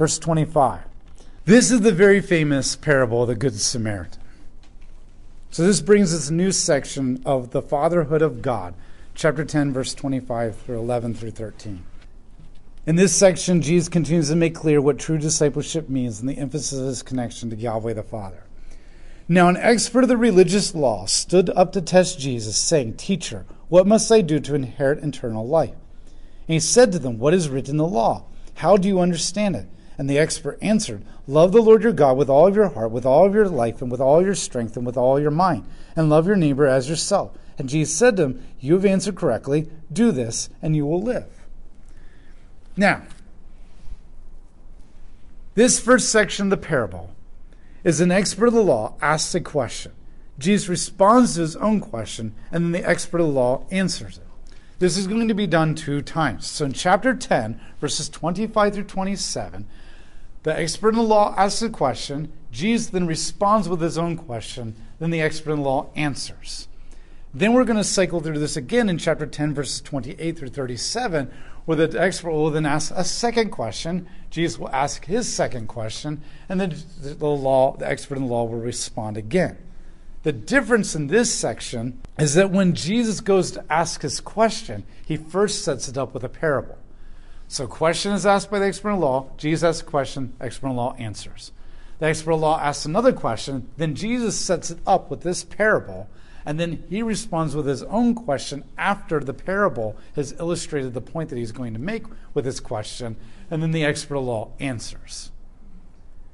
verse 25. This is the very famous parable of the Good Samaritan. So this brings us a new section of the fatherhood of God, chapter 10, verse 25 through 11 through 13. In this section, Jesus continues to make clear what true discipleship means and the emphasis of his connection to Yahweh the Father. Now, an expert of the religious law stood up to test Jesus, saying, Teacher, what must I do to inherit eternal life? And he said to them, What is written in the law? How do you understand it? And the expert answered, Love the Lord your God with all of your heart, with all of your life, and with all your strength, and with all your mind, and love your neighbor as yourself. And Jesus said to him, You have answered correctly. Do this, and you will live. Now, this first section of the parable is an expert of the law asks a question. Jesus responds to his own question, and then the expert of the law answers it. This is going to be done two times. So in chapter 10, verses 25 through 27, the expert in the law asks a question, Jesus then responds with his own question, then the expert in the law answers. Then we're going to cycle through this again in chapter 10, verses 28 through 37, where the expert will then ask a second question. Jesus will ask his second question, and then the law, the expert in the law will respond again. The difference in this section is that when Jesus goes to ask his question, he first sets it up with a parable. So, question is asked by the expert in law. Jesus asks a question. Expert in law answers. The expert in law asks another question. Then Jesus sets it up with this parable and then he responds with his own question after the parable has illustrated the point that he's going to make with his question. And then the expert of law answers.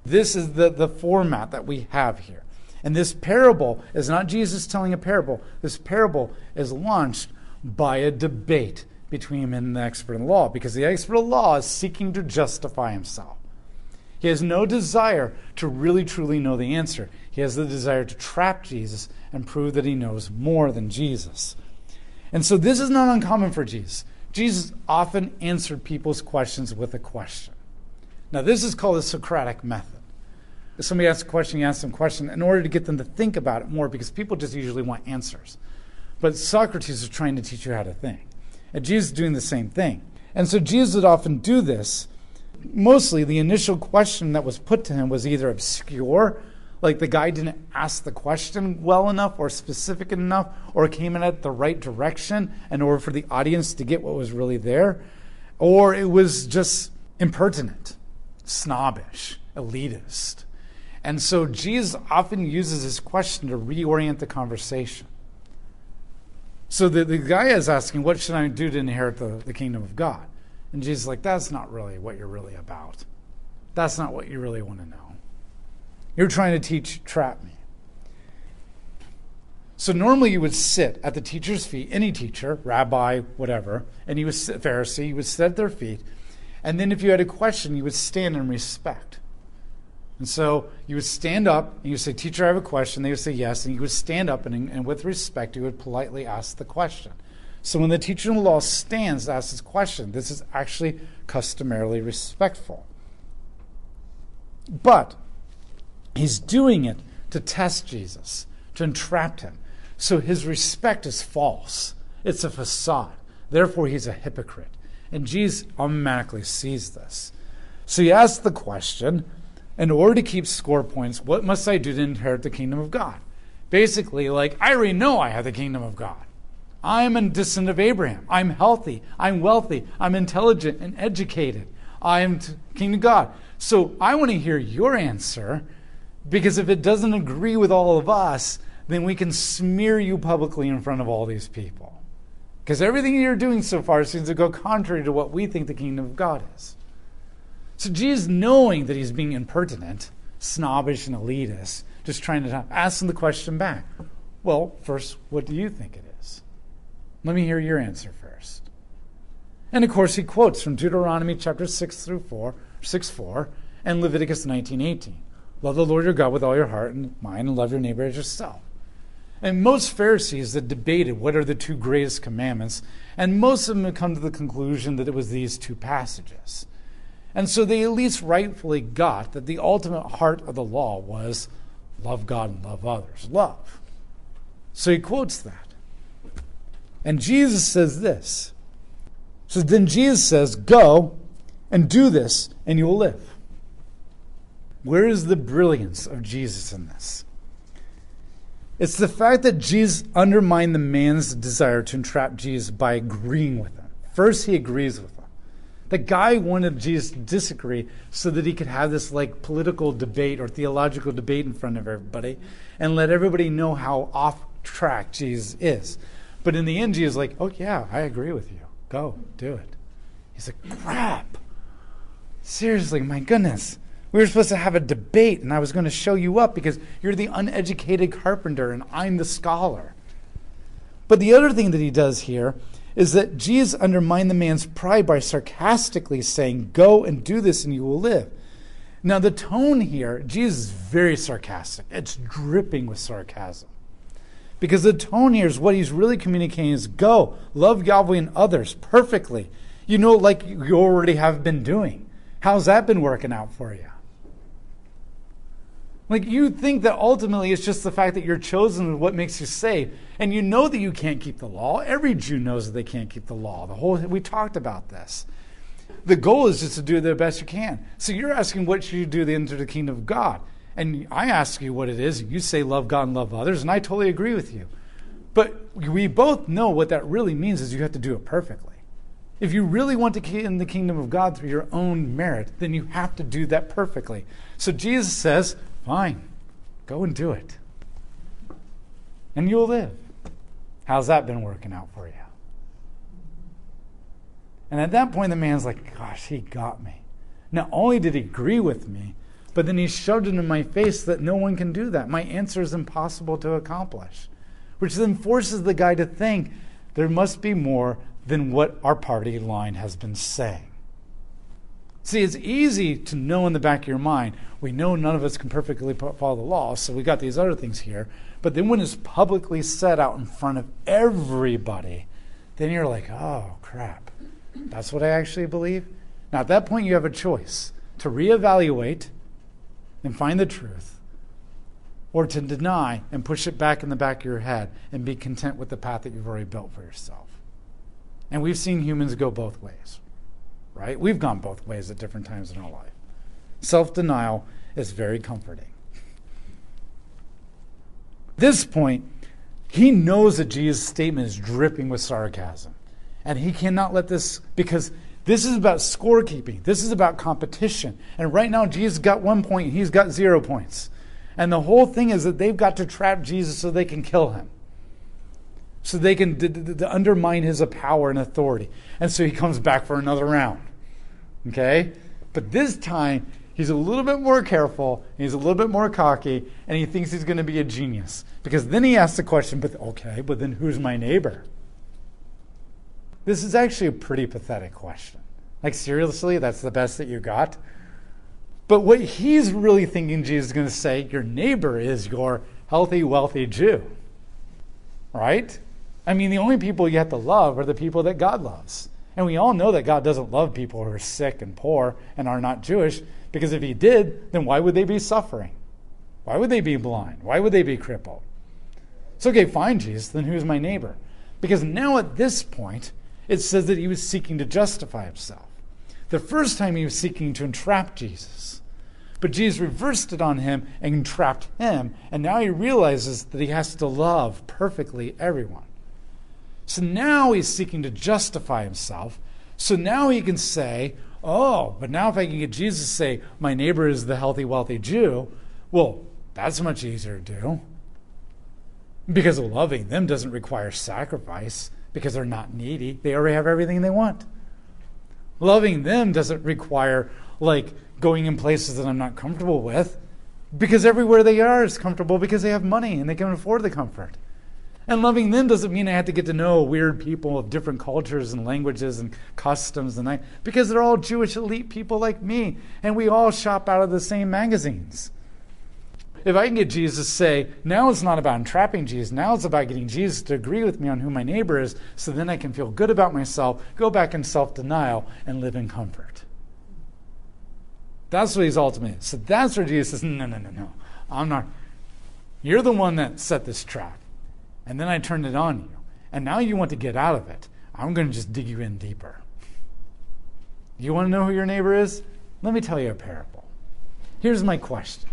This is the, the format that we have here. And this parable is not Jesus telling a parable. This parable is launched by a debate between him and the expert in law because the expert in law is seeking to justify himself. He has no desire to really truly know the answer. He has the desire to trap Jesus and prove that he knows more than Jesus. And so this is not uncommon for Jesus. Jesus often answered people's questions with a question. Now, this is called the Socratic method. If somebody asks a question, you ask them a question in order to get them to think about it more because people just usually want answers. But Socrates is trying to teach you how to think. And Jesus is doing the same thing. And so Jesus would often do this. Mostly, the initial question that was put to him was either obscure like the guy didn't ask the question well enough or specific enough or came in at the right direction in order for the audience to get what was really there, or it was just impertinent, snobbish, elitist. And so Jesus often uses his question to reorient the conversation. So the, the guy is asking, What should I do to inherit the, the kingdom of God? And Jesus is like, That's not really what you're really about. That's not what you really want to know. You're trying to teach, trap me. So normally you would sit at the teacher's feet, any teacher, rabbi, whatever, and he was Pharisee, you would sit at their feet, and then if you had a question, you would stand in respect. And so you would stand up and you would say, Teacher, I have a question. They would say yes, and you would stand up and, and with respect, you would politely ask the question. So when the teacher in the law stands to ask this question, this is actually customarily respectful. But He's doing it to test Jesus, to entrap him. So his respect is false. It's a facade. Therefore, he's a hypocrite. And Jesus automatically sees this. So he asks the question in order to keep score points, what must I do to inherit the kingdom of God? Basically, like, I already know I have the kingdom of God. I'm a descendant of Abraham. I'm healthy. I'm wealthy. I'm intelligent and educated. I am king of God. So I want to hear your answer because if it doesn't agree with all of us, then we can smear you publicly in front of all these people. Because everything you're doing so far seems to go contrary to what we think the kingdom of God is. So Jesus, knowing that he's being impertinent, snobbish, and elitist, just trying to ask him the question back. Well, first, what do you think it is? Let me hear your answer first. And of course, he quotes from Deuteronomy chapter 6 through 4, 6 4, and Leviticus 19 18. Love the Lord your God with all your heart and mind, and love your neighbor as yourself. And most Pharisees that debated what are the two greatest commandments, and most of them come to the conclusion that it was these two passages. And so they at least rightfully got that the ultimate heart of the law was love God and love others. Love. So he quotes that. And Jesus says this. So then Jesus says, Go and do this, and you will live. Where is the brilliance of Jesus in this? It's the fact that Jesus undermined the man's desire to entrap Jesus by agreeing with him. First, he agrees with him. The guy wanted Jesus to disagree so that he could have this like political debate or theological debate in front of everybody and let everybody know how off track Jesus is. But in the end, Jesus is like, oh, yeah, I agree with you. Go, do it. He's like, crap. Seriously, my goodness. We were supposed to have a debate, and I was going to show you up because you're the uneducated carpenter and I'm the scholar. But the other thing that he does here is that Jesus undermined the man's pride by sarcastically saying, Go and do this and you will live. Now, the tone here, Jesus is very sarcastic. It's dripping with sarcasm. Because the tone here is what he's really communicating is go, love Yahweh and others perfectly. You know, like you already have been doing. How's that been working out for you? Like you think that ultimately it's just the fact that you're chosen with what makes you saved, and you know that you can't keep the law. Every Jew knows that they can't keep the law. The whole we talked about this. The goal is just to do the best you can. So you're asking what should you do to enter the kingdom of God, and I ask you what it is. You say love God and love others, and I totally agree with you. But we both know what that really means is you have to do it perfectly. If you really want to get in the kingdom of God through your own merit, then you have to do that perfectly. So Jesus says, Fine, go and do it. And you'll live. How's that been working out for you? And at that point, the man's like, Gosh, he got me. Not only did he agree with me, but then he shoved it in my face that no one can do that. My answer is impossible to accomplish, which then forces the guy to think there must be more than what our party line has been saying. See, it's easy to know in the back of your mind, we know none of us can perfectly follow the law, so we got these other things here. But then when it's publicly set out in front of everybody, then you're like, oh, crap. That's what I actually believe? Now, at that point, you have a choice to reevaluate and find the truth, or to deny and push it back in the back of your head and be content with the path that you've already built for yourself. And we've seen humans go both ways right? We've gone both ways at different times in our life. Self denial is very comforting. At this point, he knows that Jesus' statement is dripping with sarcasm. And he cannot let this, because this is about scorekeeping. This is about competition. And right now, Jesus got one point, he's got zero points. And the whole thing is that they've got to trap Jesus so they can kill him so they can d- d- d- undermine his power and authority. And so he comes back for another round. Okay? But this time, he's a little bit more careful, he's a little bit more cocky, and he thinks he's going to be a genius. Because then he asks the question, but okay, but then who's my neighbor? This is actually a pretty pathetic question. Like, seriously, that's the best that you got? But what he's really thinking Jesus is going to say, your neighbor is your healthy, wealthy Jew. Right? I mean, the only people you have to love are the people that God loves. And we all know that God doesn't love people who are sick and poor and are not Jewish, because if He did, then why would they be suffering? Why would they be blind? Why would they be crippled? So, okay, fine, Jesus, then who's my neighbor? Because now at this point, it says that he was seeking to justify himself. The first time he was seeking to entrap Jesus. But Jesus reversed it on him and entrapped him, and now he realizes that he has to love perfectly everyone. So now he's seeking to justify himself. So now he can say, oh, but now if I can get Jesus to say, my neighbor is the healthy, wealthy Jew, well, that's much easier to do. Because loving them doesn't require sacrifice because they're not needy. They already have everything they want. Loving them doesn't require like going in places that I'm not comfortable with because everywhere they are is comfortable because they have money and they can afford the comfort. And loving them doesn't mean I have to get to know weird people of different cultures and languages and customs and I, because they're all Jewish elite people like me, and we all shop out of the same magazines. If I can get Jesus to say, now it's not about entrapping Jesus, now it's about getting Jesus to agree with me on who my neighbor is, so then I can feel good about myself, go back in self denial, and live in comfort. That's what he's ultimately. So that's where Jesus says, no, no, no, no. I'm not. You're the one that set this trap and then I turned it on you. And now you want to get out of it. I'm going to just dig you in deeper. You want to know who your neighbor is? Let me tell you a parable. Here's my question.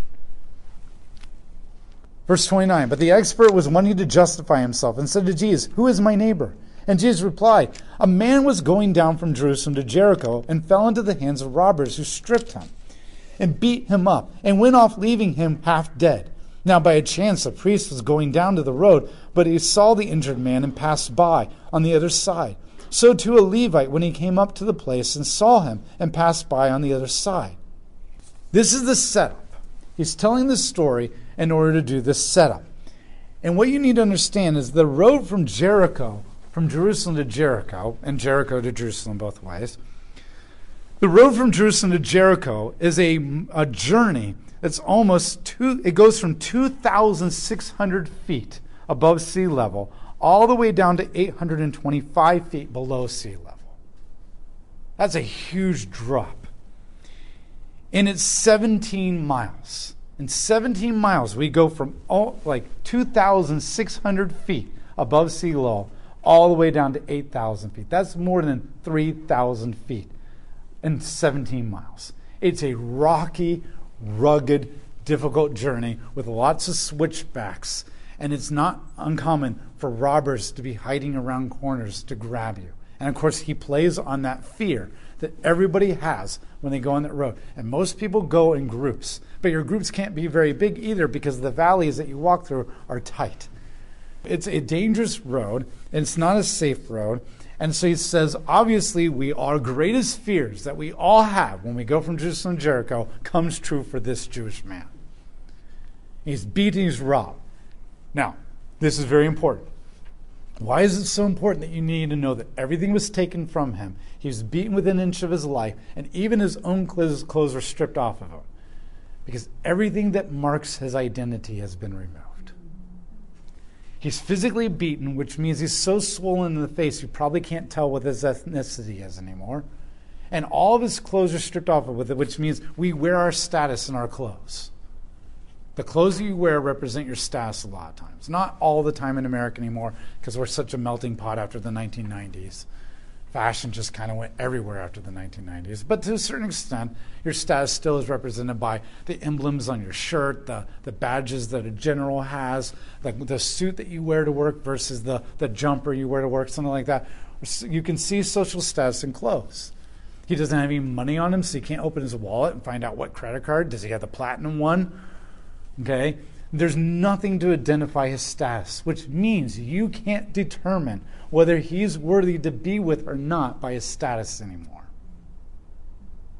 Verse 29 But the expert was wanting to justify himself and said to Jesus, Who is my neighbor? And Jesus replied, A man was going down from Jerusalem to Jericho and fell into the hands of robbers who stripped him and beat him up and went off, leaving him half dead. Now, by a chance, a priest was going down to the road, but he saw the injured man and passed by on the other side. So too a Levite, when he came up to the place and saw him and passed by on the other side. This is the setup. He's telling the story in order to do this setup. And what you need to understand is the road from Jericho, from Jerusalem to Jericho, and Jericho to Jerusalem both ways, the road from Jerusalem to Jericho is a, a journey that's almost two, it goes from 2,600 feet above sea level all the way down to 825 feet below sea level. That's a huge drop. And it's 17 miles. In 17 miles, we go from all, like 2,600 feet above sea level all the way down to 8,000 feet. That's more than 3,000 feet in 17 miles. It's a rocky, rugged, difficult journey with lots of switchbacks. And it's not uncommon for robbers to be hiding around corners to grab you. And of course, he plays on that fear that everybody has when they go on that road. And most people go in groups, but your groups can't be very big either because the valleys that you walk through are tight. It's a dangerous road, and it's not a safe road. And so he says, obviously, we our greatest fears that we all have when we go from Jerusalem to Jericho comes true for this Jewish man. He's beaten, he's robbed. Now, this is very important. Why is it so important that you need to know that everything was taken from him? He was beaten within an inch of his life, and even his own clothes, clothes were stripped off of him. Because everything that marks his identity has been removed. He's physically beaten, which means he's so swollen in the face you probably can't tell what his ethnicity is anymore. And all of his clothes are stripped off of it, which means we wear our status in our clothes. The clothes you wear represent your status a lot of times. Not all the time in America anymore because we're such a melting pot after the 1990s. Fashion just kind of went everywhere after the 1990s. But to a certain extent, your status still is represented by the emblems on your shirt, the, the badges that a general has, the, the suit that you wear to work versus the, the jumper you wear to work, something like that. You can see social status in clothes. He doesn't have any money on him, so he can't open his wallet and find out what credit card. Does he have the platinum one? Okay? There's nothing to identify his status, which means you can't determine whether he's worthy to be with or not by his status anymore.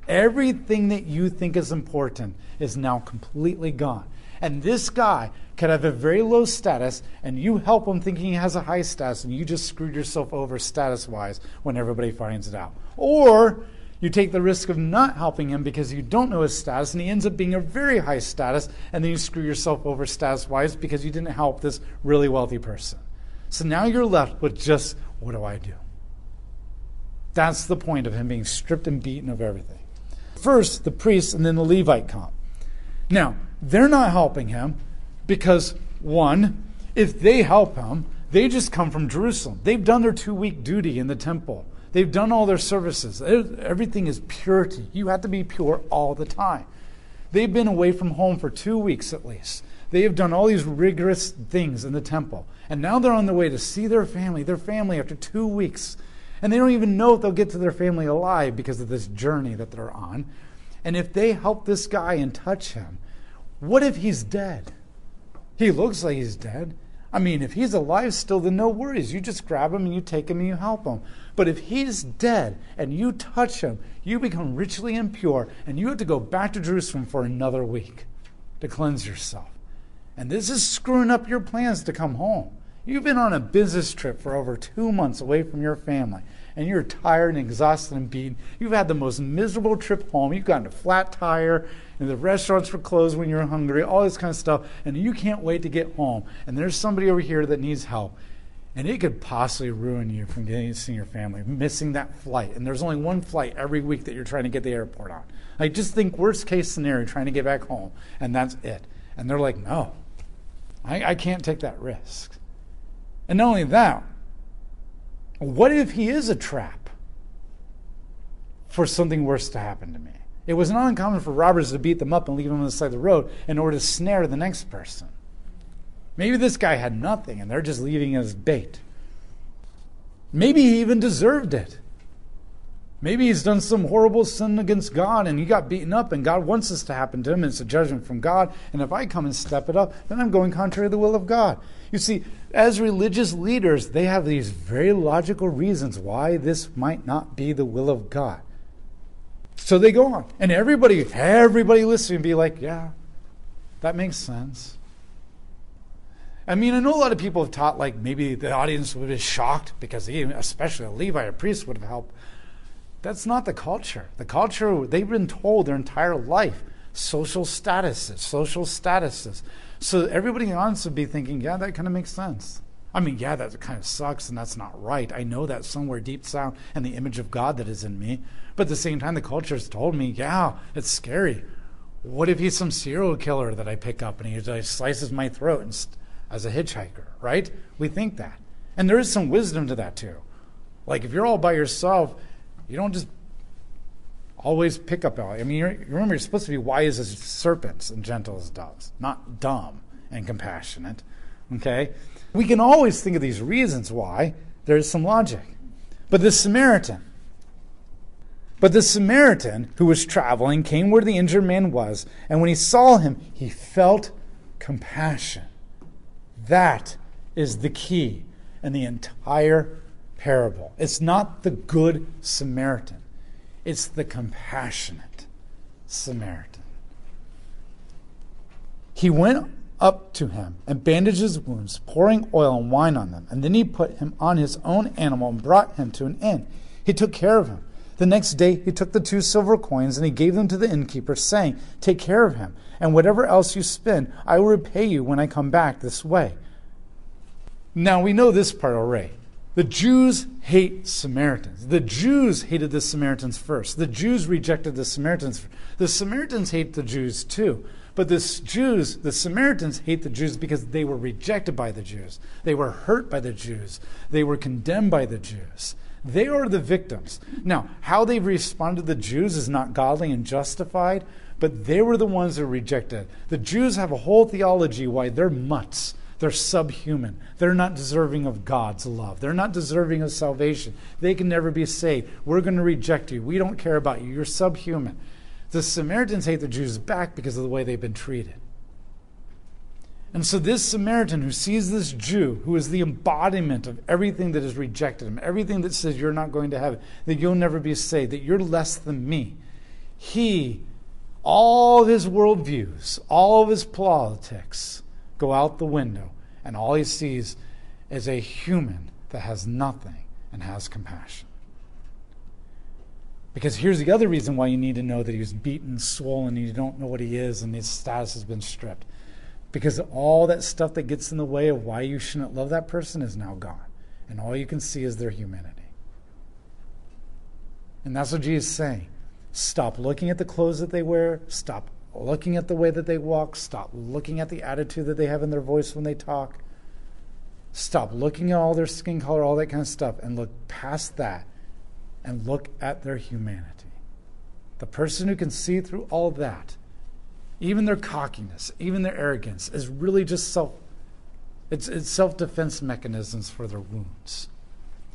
Everything that you think is important is now completely gone. And this guy could have a very low status, and you help him thinking he has a high status, and you just screwed yourself over status wise when everybody finds it out. Or you take the risk of not helping him because you don't know his status, and he ends up being a very high status, and then you screw yourself over status wise because you didn't help this really wealthy person. So now you're left with just what do I do? That's the point of him being stripped and beaten of everything. First, the priest and then the Levite come. Now, they're not helping him because, one, if they help him, they just come from Jerusalem. They've done their two week duty in the temple. They've done all their services. Everything is purity. You have to be pure all the time. They've been away from home for two weeks at least. They have done all these rigorous things in the temple. And now they're on their way to see their family, their family after two weeks. And they don't even know if they'll get to their family alive because of this journey that they're on. And if they help this guy and touch him, what if he's dead? He looks like he's dead. I mean, if he's alive still, then no worries. You just grab him and you take him and you help him. But if he's dead and you touch him, you become richly impure and you have to go back to Jerusalem for another week to cleanse yourself. And this is screwing up your plans to come home. You've been on a business trip for over two months away from your family, and you're tired and exhausted and beaten. You've had the most miserable trip home. You've gotten a flat tire and the restaurants were closed when you're hungry, all this kind of stuff, and you can't wait to get home. And there's somebody over here that needs help. And it could possibly ruin you from getting to see your family, missing that flight. And there's only one flight every week that you're trying to get the airport on. I just think worst case scenario, trying to get back home, and that's it. And they're like, no, I, I can't take that risk. And not only that, what if he is a trap for something worse to happen to me? It was not uncommon for robbers to beat them up and leave them on the side of the road in order to snare the next person. Maybe this guy had nothing and they're just leaving as bait. Maybe he even deserved it. Maybe he's done some horrible sin against God and he got beaten up, and God wants this to happen to him. And it's a judgment from God. And if I come and step it up, then I'm going contrary to the will of God. You see, as religious leaders, they have these very logical reasons why this might not be the will of God. So they go on. And everybody, everybody listening be like, yeah, that makes sense. I mean, I know a lot of people have taught like maybe the audience would be shocked because he, especially a Levite, a priest would have helped. That's not the culture. The culture, they've been told their entire life social statuses, social statuses. So everybody wants to be thinking, yeah, that kind of makes sense. I mean, yeah, that kind of sucks and that's not right. I know that somewhere deep down and the image of God that is in me. But at the same time, the culture has told me, yeah, it's scary. What if he's some serial killer that I pick up and he slices my throat as a hitchhiker, right? We think that. And there is some wisdom to that too. Like if you're all by yourself you don't just always pick up. I mean, you're, remember, you're supposed to be wise as serpents and gentle as doves, not dumb and compassionate. Okay? We can always think of these reasons why. There's some logic. But the Samaritan, but the Samaritan who was traveling came where the injured man was, and when he saw him, he felt compassion. That is the key in the entire parable. It's not the good Samaritan, it's the compassionate Samaritan. He went up to him and bandaged his wounds, pouring oil and wine on them. And then he put him on his own animal and brought him to an inn. He took care of him. The next day he took the two silver coins and he gave them to the innkeeper, saying, Take care of him, and whatever else you spend, I will repay you when I come back this way. Now we know this part already. The Jews hate Samaritans. The Jews hated the Samaritans first. The Jews rejected the Samaritans. The Samaritans hate the Jews too. But the Jews, the Samaritans hate the Jews because they were rejected by the Jews. They were hurt by the Jews. They were condemned by the Jews. They are the victims. Now, how they responded to the Jews is not godly and justified, but they were the ones that rejected. The Jews have a whole theology why they're mutts they're subhuman. They're not deserving of God's love. They're not deserving of salvation. They can never be saved. We're going to reject you. We don't care about you. You're subhuman. The Samaritans hate the Jews back because of the way they've been treated. And so, this Samaritan who sees this Jew, who is the embodiment of everything that has rejected him, everything that says you're not going to heaven, that you'll never be saved, that you're less than me, he, all of his worldviews, all of his politics, go out the window, and all he sees is a human that has nothing and has compassion. Because here's the other reason why you need to know that he was beaten, swollen, and you don't know what he is, and his status has been stripped. Because all that stuff that gets in the way of why you shouldn't love that person is now gone. And all you can see is their humanity. And that's what Jesus is saying. Stop looking at the clothes that they wear. Stop looking at the way that they walk. Stop looking at the attitude that they have in their voice when they talk. Stop looking at all their skin color, all that kind of stuff, and look past that and look at their humanity. The person who can see through all that, even their cockiness, even their arrogance, is really just self it's, it's self-defense mechanisms for their wounds.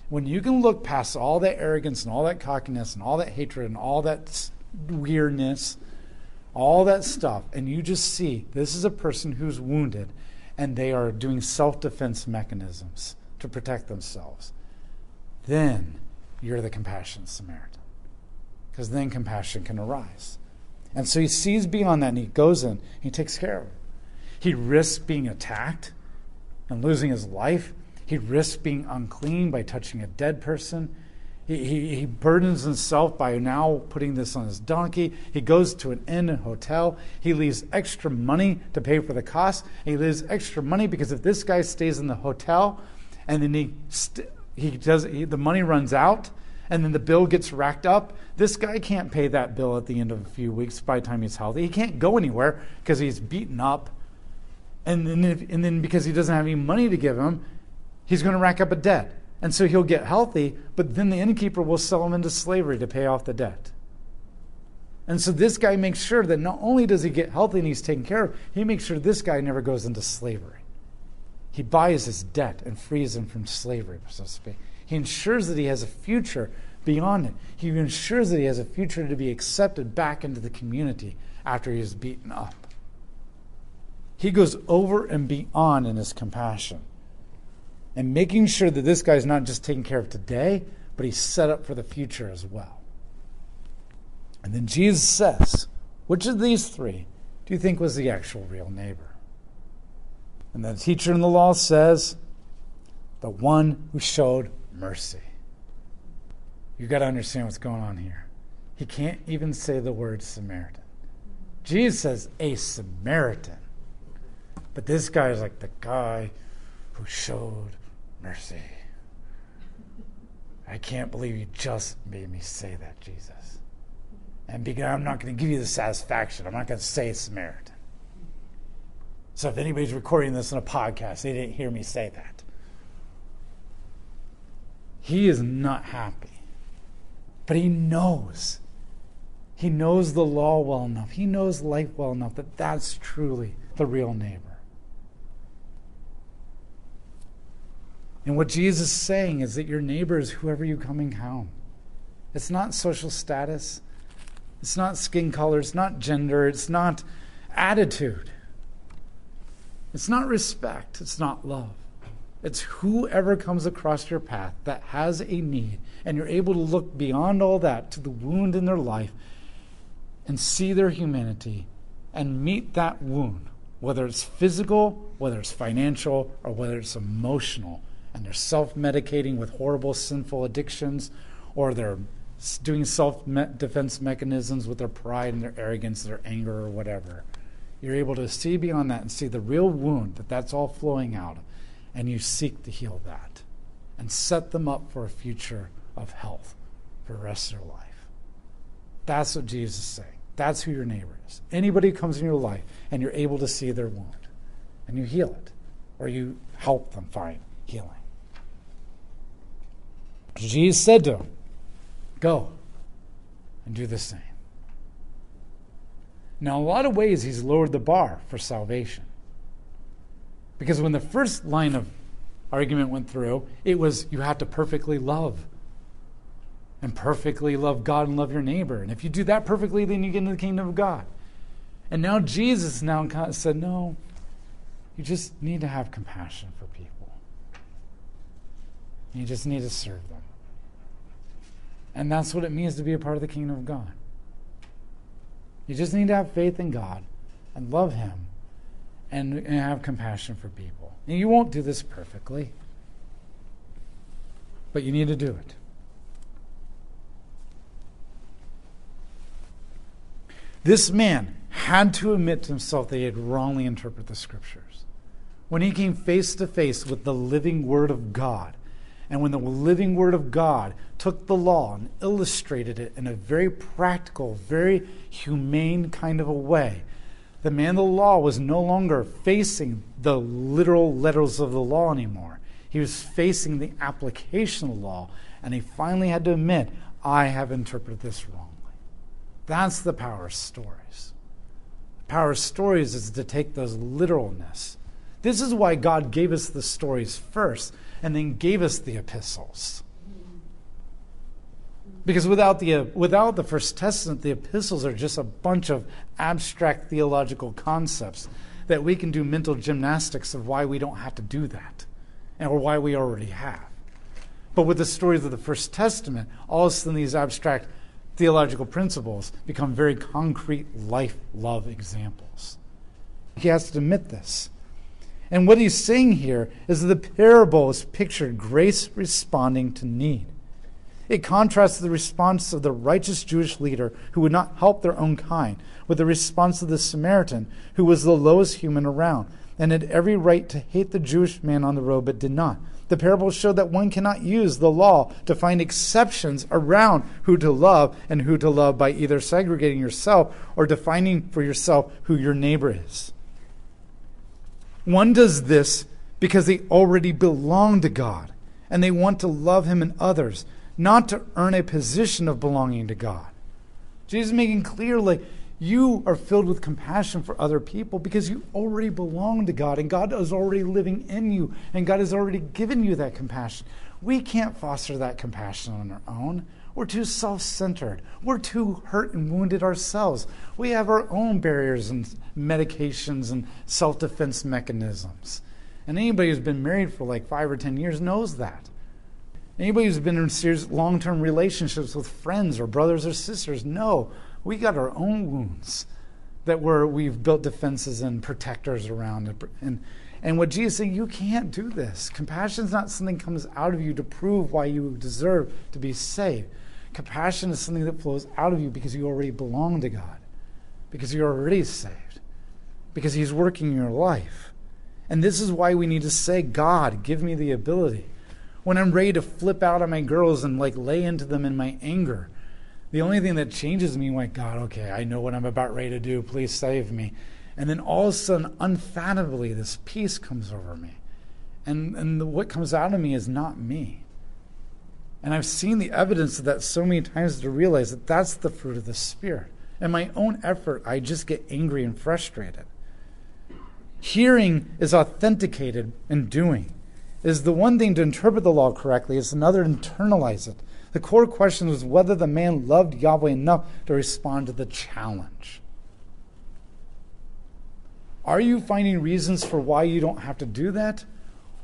When you can look past all that arrogance and all that cockiness and all that hatred and all that weirdness all that stuff, and you just see this is a person who's wounded and they are doing self defense mechanisms to protect themselves, then you're the compassionate Samaritan. Because then compassion can arise. And so he sees beyond that and he goes in, he takes care of it. He risks being attacked and losing his life. He risks being unclean by touching a dead person. He, he, burdens himself by now putting this on his donkey. He goes to an inn and hotel. He leaves extra money to pay for the cost. He leaves extra money because if this guy stays in the hotel and then he, st- he does, he, the money runs out and then the bill gets racked up, this guy can't pay that bill at the end of a few weeks by the time he's healthy. He can't go anywhere because he's beaten up. And then, if, and then because he doesn't have any money to give him, he's going to rack up a debt. And so he'll get healthy, but then the innkeeper will sell him into slavery to pay off the debt. And so this guy makes sure that not only does he get healthy and he's taken care of, he makes sure this guy never goes into slavery. He buys his debt and frees him from slavery, so to speak. He ensures that he has a future beyond it. He ensures that he has a future to be accepted back into the community after he is beaten up. He goes over and beyond in his compassion and making sure that this guy's not just taken care of today, but he's set up for the future as well. And then Jesus says, Which of these three do you think was the actual real neighbor? And the teacher in the law says, The one who showed mercy. You've got to understand what's going on here. He can't even say the word Samaritan. Jesus says, A Samaritan. But this guy is like the guy who showed mercy. I can't believe you just made me say that, Jesus. And because I'm not going to give you the satisfaction, I'm not going to say Samaritan. So if anybody's recording this in a podcast, they didn't hear me say that. He is not happy. But he knows. He knows the law well enough. He knows life well enough that that's truly the real neighbor. And what Jesus is saying is that your neighbor is whoever you come encounter. It's not social status, it's not skin color, it's not gender, it's not attitude, it's not respect, it's not love. It's whoever comes across your path that has a need, and you're able to look beyond all that to the wound in their life and see their humanity and meet that wound, whether it's physical, whether it's financial, or whether it's emotional and they're self medicating with horrible, sinful addictions, or they're doing self defense mechanisms with their pride and their arrogance, their anger, or whatever. You're able to see beyond that and see the real wound that that's all flowing out, and you seek to heal that and set them up for a future of health for the rest of their life. That's what Jesus is saying. That's who your neighbor is. Anybody who comes in your life and you're able to see their wound and you heal it or you help them find healing. Jesus said to him, Go and do the same. Now, a lot of ways, he's lowered the bar for salvation. Because when the first line of argument went through, it was you have to perfectly love and perfectly love God and love your neighbor. And if you do that perfectly, then you get into the kingdom of God. And now Jesus now said, no, you just need to have compassion for people. You just need to serve them. And that's what it means to be a part of the kingdom of God. You just need to have faith in God and love Him and, and have compassion for people. And you won't do this perfectly, but you need to do it. This man had to admit to himself that he had wrongly interpreted the scriptures. When he came face to face with the living word of God, and when the living Word of God took the law and illustrated it in a very practical, very humane kind of a way, the man of the law was no longer facing the literal letters of the law anymore. He was facing the application of the law, and he finally had to admit, I have interpreted this wrongly. That's the power of stories. The power of stories is to take those literalness. This is why God gave us the stories first and then gave us the epistles. Because without the, without the First Testament, the epistles are just a bunch of abstract theological concepts that we can do mental gymnastics of why we don't have to do that, or why we already have. But with the stories of the First Testament, all of a sudden these abstract theological principles become very concrete life love examples. He has to admit this. And what he's saying here is that the parable is pictured grace responding to need. It contrasts the response of the righteous Jewish leader who would not help their own kind with the response of the Samaritan, who was the lowest human around and had every right to hate the Jewish man on the road but did not. The parable showed that one cannot use the law to find exceptions around who to love and who to love by either segregating yourself or defining for yourself who your neighbor is. One does this because they already belong to God and they want to love Him and others, not to earn a position of belonging to God. Jesus is making clear, like, you are filled with compassion for other people because you already belong to God and God is already living in you and God has already given you that compassion. We can't foster that compassion on our own. We're too self centered. We're too hurt and wounded ourselves. We have our own barriers and medications and self defense mechanisms. And anybody who's been married for like five or 10 years knows that. Anybody who's been in serious long term relationships with friends or brothers or sisters know we got our own wounds that we're, we've built defenses and protectors around. And, and what Jesus saying, you can't do this. Compassion is not something comes out of you to prove why you deserve to be saved. Compassion is something that flows out of you because you already belong to God, because you're already saved, because He's working your life. And this is why we need to say, God, give me the ability. When I'm ready to flip out on my girls and like lay into them in my anger, the only thing that changes me, like, God, okay, I know what I'm about ready to do. Please save me. And then all of a sudden, unfathomably, this peace comes over me. And, and the, what comes out of me is not me. And I've seen the evidence of that so many times to realize that that's the fruit of the Spirit. In my own effort, I just get angry and frustrated. Hearing is authenticated in doing. Is the one thing to interpret the law correctly, it's another to internalize it. The core question was whether the man loved Yahweh enough to respond to the challenge. Are you finding reasons for why you don't have to do that?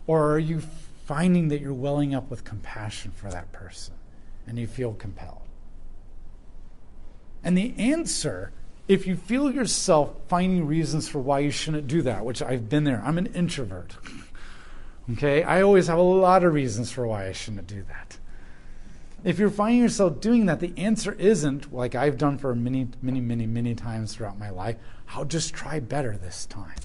Or are you finding that you're welling up with compassion for that person and you feel compelled? And the answer, if you feel yourself finding reasons for why you shouldn't do that, which I've been there, I'm an introvert. okay? I always have a lot of reasons for why I shouldn't do that. If you're finding yourself doing that, the answer isn't, like I've done for many, many, many, many times throughout my life, I'll just try better this time.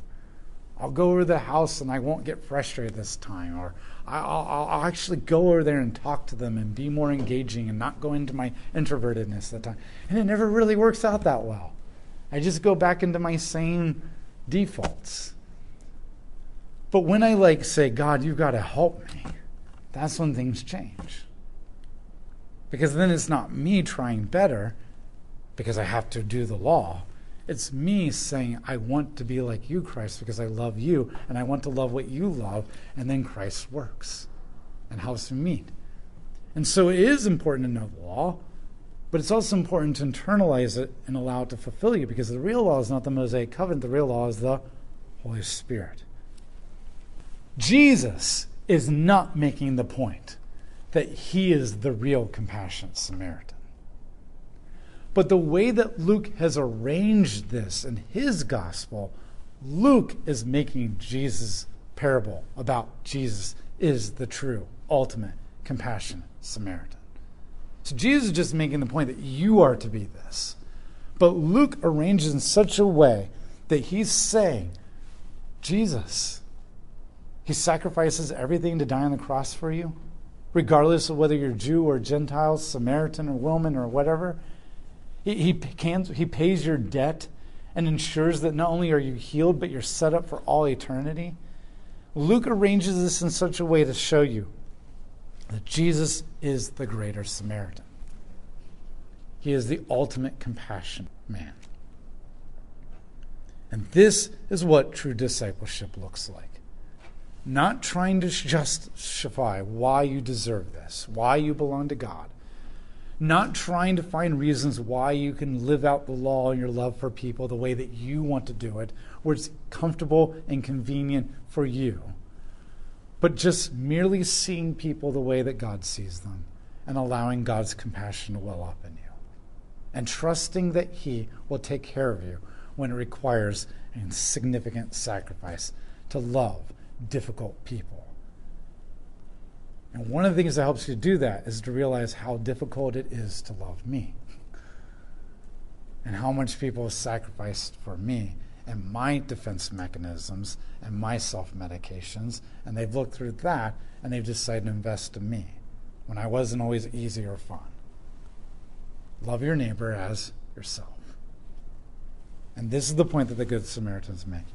I'll go over to the house and I won't get frustrated this time. Or I'll, I'll, actually go over there and talk to them and be more engaging and not go into my introvertedness that time. And it never really works out that well. I just go back into my same defaults. But when I like say, God, you've got to help me, that's when things change. Because then it's not me trying better because I have to do the law. It's me saying, I want to be like you, Christ, because I love you and I want to love what you love. And then Christ works and helps me meet. And so it is important to know the law, but it's also important to internalize it and allow it to fulfill you because the real law is not the Mosaic covenant, the real law is the Holy Spirit. Jesus is not making the point that he is the real compassionate Samaritan. But the way that Luke has arranged this in his gospel, Luke is making Jesus' parable about Jesus is the true, ultimate, compassionate Samaritan. So Jesus is just making the point that you are to be this. But Luke arranges in such a way that he's saying, Jesus, he sacrifices everything to die on the cross for you regardless of whether you're Jew or Gentile, Samaritan or woman or whatever. He, he, he pays your debt and ensures that not only are you healed, but you're set up for all eternity. Luke arranges this in such a way to show you that Jesus is the greater Samaritan. He is the ultimate compassion man. And this is what true discipleship looks like not trying to justify why you deserve this, why you belong to God, not trying to find reasons why you can live out the law and your love for people the way that you want to do it, where it's comfortable and convenient for you, but just merely seeing people the way that God sees them and allowing God's compassion to well up in you, and trusting that He will take care of you when it requires a significant sacrifice to love difficult people. And one of the things that helps you do that is to realize how difficult it is to love me and how much people have sacrificed for me and my defense mechanisms and my self medications. And they've looked through that and they've decided to invest in me when I wasn't always easy or fun. Love your neighbor as yourself. And this is the point that the Good Samaritans make.